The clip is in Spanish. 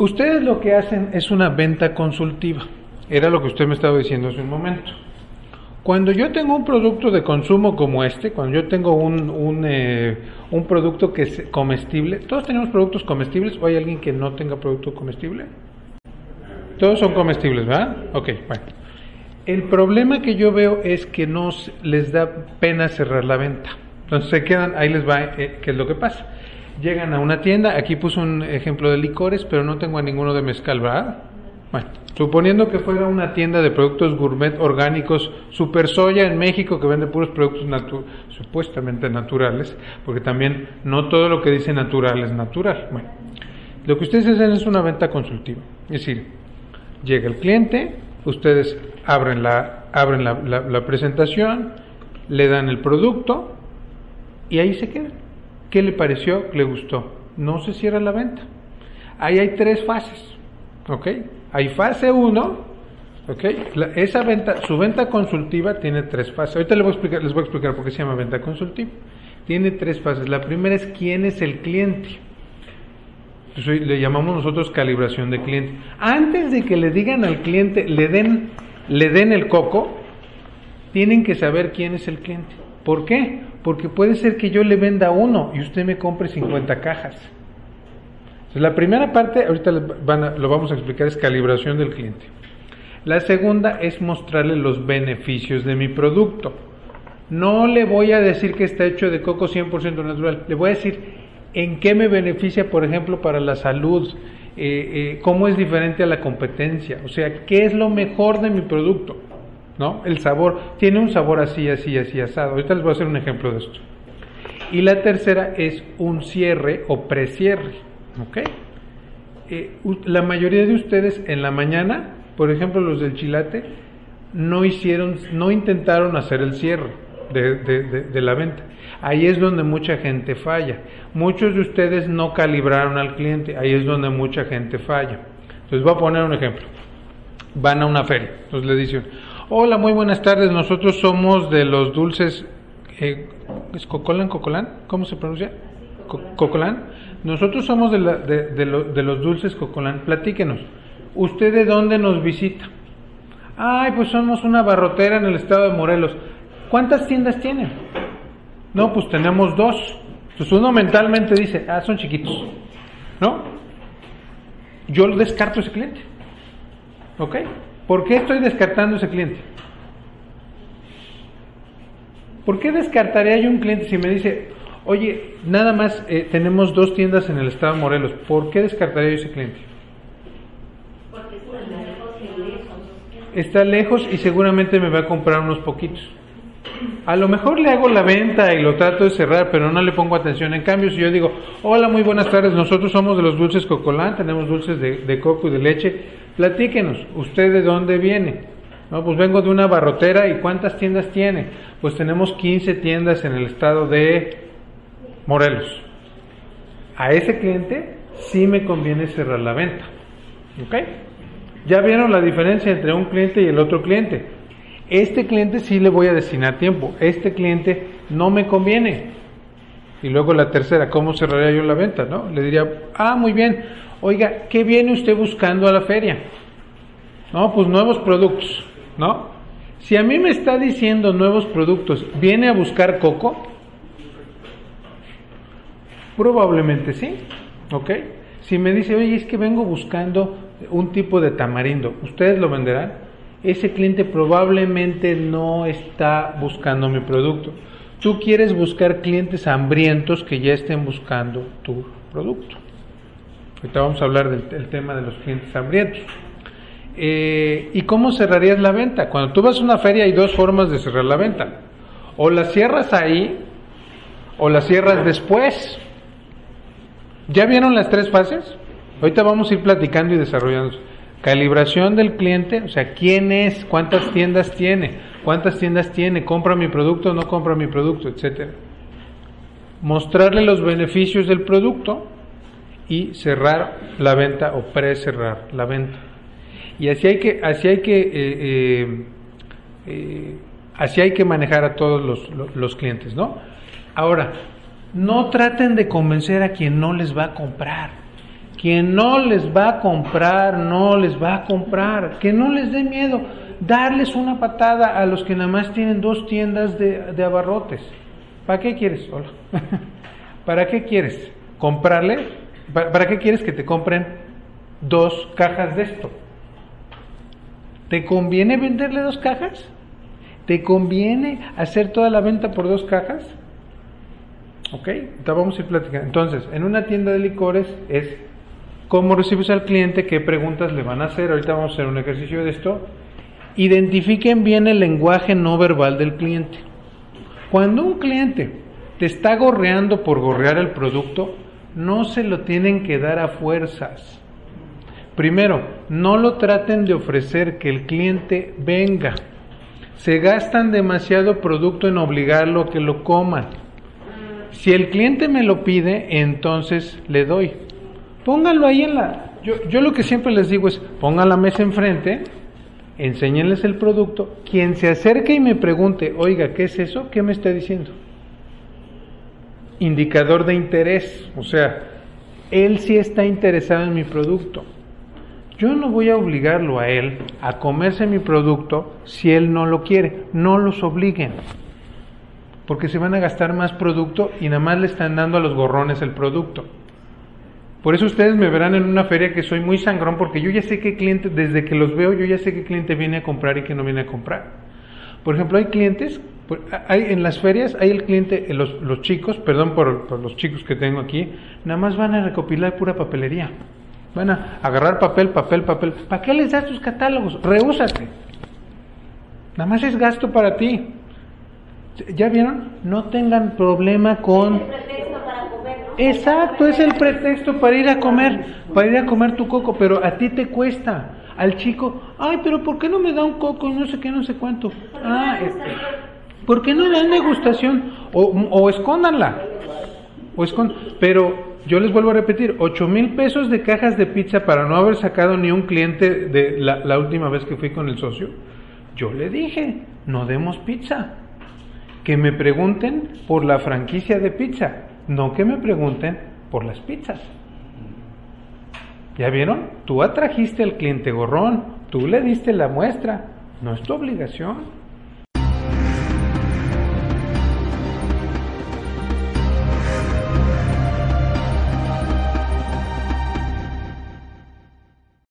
Ustedes lo que hacen es una venta consultiva. Era lo que usted me estaba diciendo hace un momento. Cuando yo tengo un producto de consumo como este, cuando yo tengo un, un, eh, un producto que es comestible, ¿todos tenemos productos comestibles o hay alguien que no tenga producto comestible? Todos son comestibles, ¿verdad? Ok, bueno. El problema que yo veo es que no les da pena cerrar la venta. Entonces se quedan, ahí les va, eh, ¿qué es lo que pasa? Llegan a una tienda, aquí puse un ejemplo de licores, pero no tengo a ninguno de mezcal. Bueno, suponiendo que fuera una tienda de productos gourmet orgánicos, Super Soya en México que vende puros productos supuestamente naturales, porque también no todo lo que dice natural es natural. Bueno, lo que ustedes hacen es una venta consultiva. Es decir, llega el cliente, ustedes abren la, abren la, la presentación, le dan el producto y ahí se queda. ¿Qué le pareció? ¿Le gustó? No se cierra la venta. Ahí hay tres fases. ¿Ok? Hay fase 1, ¿ok? esa venta, su venta consultiva tiene tres fases. Ahorita les voy, a explicar, les voy a explicar por qué se llama venta consultiva. Tiene tres fases. La primera es quién es el cliente. le llamamos nosotros calibración de cliente. Antes de que le digan al cliente, le den, le den el coco, tienen que saber quién es el cliente. ¿Por qué? Porque puede ser que yo le venda uno y usted me compre 50 cajas. La primera parte, ahorita lo vamos a explicar, es calibración del cliente. La segunda es mostrarle los beneficios de mi producto. No le voy a decir que está hecho de coco 100% natural, le voy a decir en qué me beneficia, por ejemplo, para la salud, eh, eh, cómo es diferente a la competencia, o sea, qué es lo mejor de mi producto, ¿no? El sabor, tiene un sabor así, así, así, asado. Ahorita les voy a hacer un ejemplo de esto. Y la tercera es un cierre o precierre. ¿Ok? Eh, la mayoría de ustedes en la mañana, por ejemplo los del Chilate, no hicieron, no intentaron hacer el cierre de, de, la venta. Ahí es donde mucha gente falla. Muchos de ustedes no calibraron al cliente, ahí es donde mucha gente falla. Entonces voy a poner un ejemplo. Van a una feria, entonces le dicen, hola, muy buenas tardes, nosotros somos de los dulces, eh, ¿es Cocolán, Cocolán? ¿Cómo se pronuncia? Cocolán. Nosotros somos de, de, los dulces Cocolán. Platíquenos. ¿Usted de dónde nos visita? Ay, pues somos una barrotera en el estado de Morelos. ¿Cuántas tiendas tienen? No, pues tenemos dos. Entonces uno mentalmente dice, ah, son chiquitos. ¿No? Yo descarto ese cliente. ¿Ok? ¿Por qué estoy descartando ese cliente? ¿Por qué descartaría yo un cliente si me dice, Oye, nada más eh, tenemos dos tiendas en el estado de Morelos. ¿Por qué descartaría yo ese cliente? Porque está lejos. Está lejos y seguramente me va a comprar unos poquitos. A lo mejor le hago la venta y lo trato de cerrar, pero no le pongo atención. En cambio, si yo digo, hola, muy buenas tardes, nosotros somos de los dulces Cocolán, tenemos dulces de, de coco y de leche, platíquenos, ¿usted de dónde viene? No, pues vengo de una barrotera y ¿cuántas tiendas tiene? Pues tenemos 15 tiendas en el estado de Morelos. A ese cliente sí me conviene cerrar la venta. ¿Ok? Ya vieron la diferencia entre un cliente y el otro cliente. Este cliente sí le voy a destinar tiempo. Este cliente no me conviene. Y luego la tercera, ¿cómo cerraría yo la venta? ¿No? Le diría, ah, muy bien. Oiga, ¿qué viene usted buscando a la feria? No, pues nuevos productos, ¿no? Si a mí me está diciendo nuevos productos, ¿viene a buscar coco? Probablemente sí, ¿ok? Si me dice, oye, es que vengo buscando un tipo de tamarindo, ¿ustedes lo venderán? Ese cliente probablemente no está buscando mi producto. Tú quieres buscar clientes hambrientos que ya estén buscando tu producto. Ahorita vamos a hablar del, tema de los clientes hambrientos. Eh, ¿Y cómo cerrarías la venta? Cuando tú vas a una feria hay dos formas de cerrar la venta. O la cierras ahí o la cierras después. ¿Ya vieron las tres fases? Ahorita vamos a ir platicando y desarrollando. Calibración del cliente, o sea, quién es, cuántas tiendas tiene, cuántas tiendas tiene, compra mi producto no compra mi producto, etcétera. Mostrarle los beneficios del producto y cerrar la venta o pre-cerrar la venta. Y así hay que, así hay que, eh, eh, eh, así hay que manejar a todos los, los clientes, ¿no? Ahora, no traten de convencer a quien no les va a comprar. Quien no les va a comprar, no les va a comprar. Que no les dé miedo darles una patada a los que nada más tienen dos tiendas de, abarrotes. ¿Para qué quieres? Hola. ¿Para qué quieres? ¿Comprarle? ¿Para, qué quieres que te compren dos cajas de esto? ¿Te conviene venderle dos cajas? ¿Te conviene hacer toda la venta por dos cajas? ¿Ok? Entonces vamos a ir platicando. Entonces, en una tienda de licores es cómo recibes al cliente, qué preguntas le van a hacer. Ahorita vamos a hacer un ejercicio de esto. Identifiquen bien el lenguaje no verbal del cliente. Cuando un cliente te está gorreando por gorrear el producto, no se lo tienen que dar a fuerzas. Primero, no lo traten de ofrecer que el cliente venga. Se gastan demasiado producto en obligarlo a que lo coma. Si el cliente me lo pide, entonces le doy. Pónganlo ahí en la... Yo, yo lo que siempre les digo es, pongan la mesa enfrente, enséñenles el producto. Quien se acerque y me pregunte, oiga, ¿qué es eso? ¿Qué me está diciendo? Indicador de interés. O sea, él sí está interesado en mi producto. Yo no voy a obligarlo a él a comerse mi producto si él no lo quiere. No los obliguen. Porque se van a gastar más producto y nada más le están dando a los gorrones el producto. Por eso ustedes me verán en una feria que soy muy sangrón porque yo ya sé qué cliente, desde que los veo, yo ya sé qué cliente viene a comprar y qué no viene a comprar. Por ejemplo, hay clientes, hay, en las ferias hay el cliente, eh, los, los chicos, perdón por, por, los chicos que tengo aquí, nada más van a recopilar pura papelería. Van a agarrar papel, papel, papel. ¿Para qué les das tus catálogos? Rehúsate. Nada más es gasto para ti. ¿Ya vieron? No tengan problema con... Exacto, es el pretexto para ir a comer, para ir a comer tu coco, pero a ti te cuesta. Al chico, ay, pero ¿por qué no me da un coco? No sé qué, no sé cuánto. Ah, este, ¿por qué no dan degustación? O, escóndanla. O Pero yo les vuelvo a repetir, ocho mil pesos de cajas de pizza para no haber sacado ni un cliente de la, la última vez que fui con el socio. Yo le dije, no demos pizza. Que me pregunten por la franquicia de pizza no que me pregunten por las pizzas. ¿Ya vieron? Tú atrajiste al cliente gorrón, tú le diste la muestra, no es tu obligación.